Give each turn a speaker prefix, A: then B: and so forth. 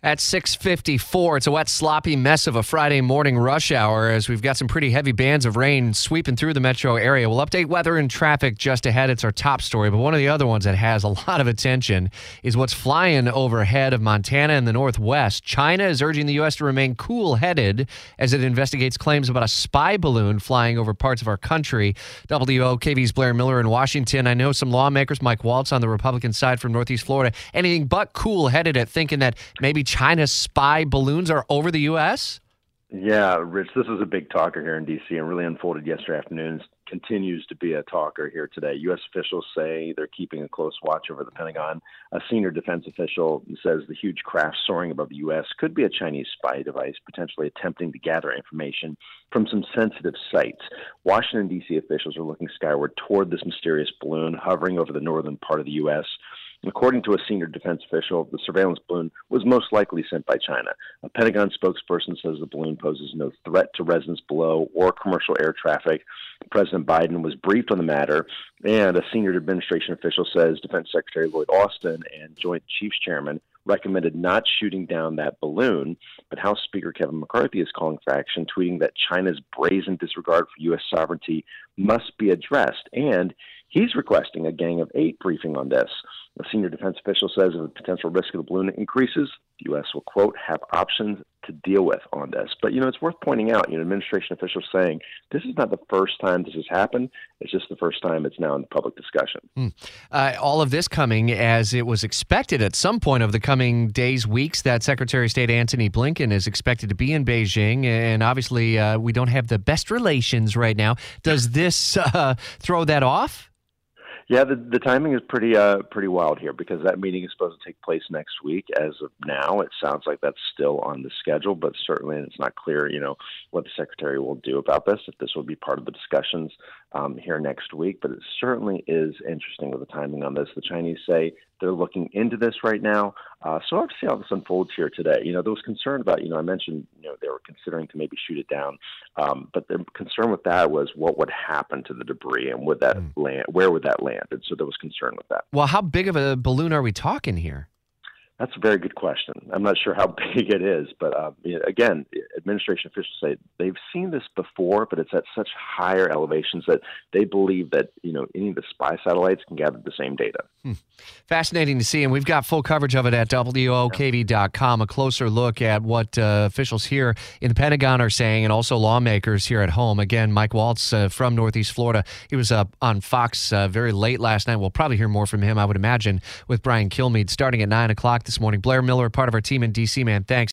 A: At 6:54, it's a wet, sloppy mess of a Friday morning rush hour as we've got some pretty heavy bands of rain sweeping through the metro area. We'll update weather and traffic just ahead. It's our top story, but one of the other ones that has a lot of attention is what's flying overhead of Montana and the Northwest. China is urging the U.S. to remain cool-headed as it investigates claims about a spy balloon flying over parts of our country. WOKV's Blair Miller in Washington. I know some lawmakers, Mike Waltz on the Republican side from Northeast Florida, anything but cool-headed at thinking that maybe China's spy balloons are over the U.S.?
B: Yeah, Rich, this is a big talker here in D.C. and really unfolded yesterday afternoon. Continues to be a talker here today. U.S. officials say they're keeping a close watch over the Pentagon. A senior defense official says the huge craft soaring above the U.S. could be a Chinese spy device, potentially attempting to gather information from some sensitive sites. Washington, D.C. officials are looking skyward toward this mysterious balloon hovering over the northern part of the U.S. According to a senior defense official, the surveillance balloon was most likely sent by China. A Pentagon spokesperson says the balloon poses no threat to residents below or commercial air traffic. President Biden was briefed on the matter, and a senior administration official says Defense Secretary Lloyd Austin and Joint Chiefs Chairman recommended not shooting down that balloon. But House Speaker Kevin McCarthy is calling for action, tweeting that China's brazen disregard for U.S. sovereignty must be addressed. And he's requesting a Gang of Eight briefing on this. A senior defense official says if the potential risk of the balloon increases, the U.S. will, quote, have options to deal with on this. But, you know, it's worth pointing out, you know, administration officials saying this is not the first time this has happened. It's just the first time it's now in public discussion.
A: Mm. Uh, all of this coming as it was expected at some point of the coming days, weeks, that Secretary of State Antony Blinken is expected to be in Beijing. And obviously, uh, we don't have the best relations right now. Does this uh, throw that off?
B: Yeah, the, the timing is pretty uh, pretty wild here because that meeting is supposed to take place next week. As of now, it sounds like that's still on the schedule, but certainly it's not clear, you know, what the secretary will do about this. If this will be part of the discussions um, here next week, but it certainly is interesting with the timing on this. The Chinese say they're looking into this right now, uh, so I'll have to see how this unfolds here today. You know, there was concern about, you know, I mentioned, you know, they were considering to maybe shoot it down, um, but the concern with that was what would happen to the debris and would that mm. land, where would that land? And so there was concern with that.
A: Well, how big of a balloon are we talking here?
B: That's a very good question. I'm not sure how big it is, but uh, again, administration officials say they've seen this before, but it's at such higher elevations that they believe that you know any of the spy satellites can gather the same data. Hmm.
A: Fascinating to see, and we've got full coverage of it at WOKV.com. A closer look at what uh, officials here in the Pentagon are saying, and also lawmakers here at home. Again, Mike Waltz uh, from Northeast Florida. He was uh, on Fox uh, very late last night. We'll probably hear more from him, I would imagine, with Brian Kilmeade starting at nine o'clock this morning. Blair Miller, part of our team in DC, man. Thanks.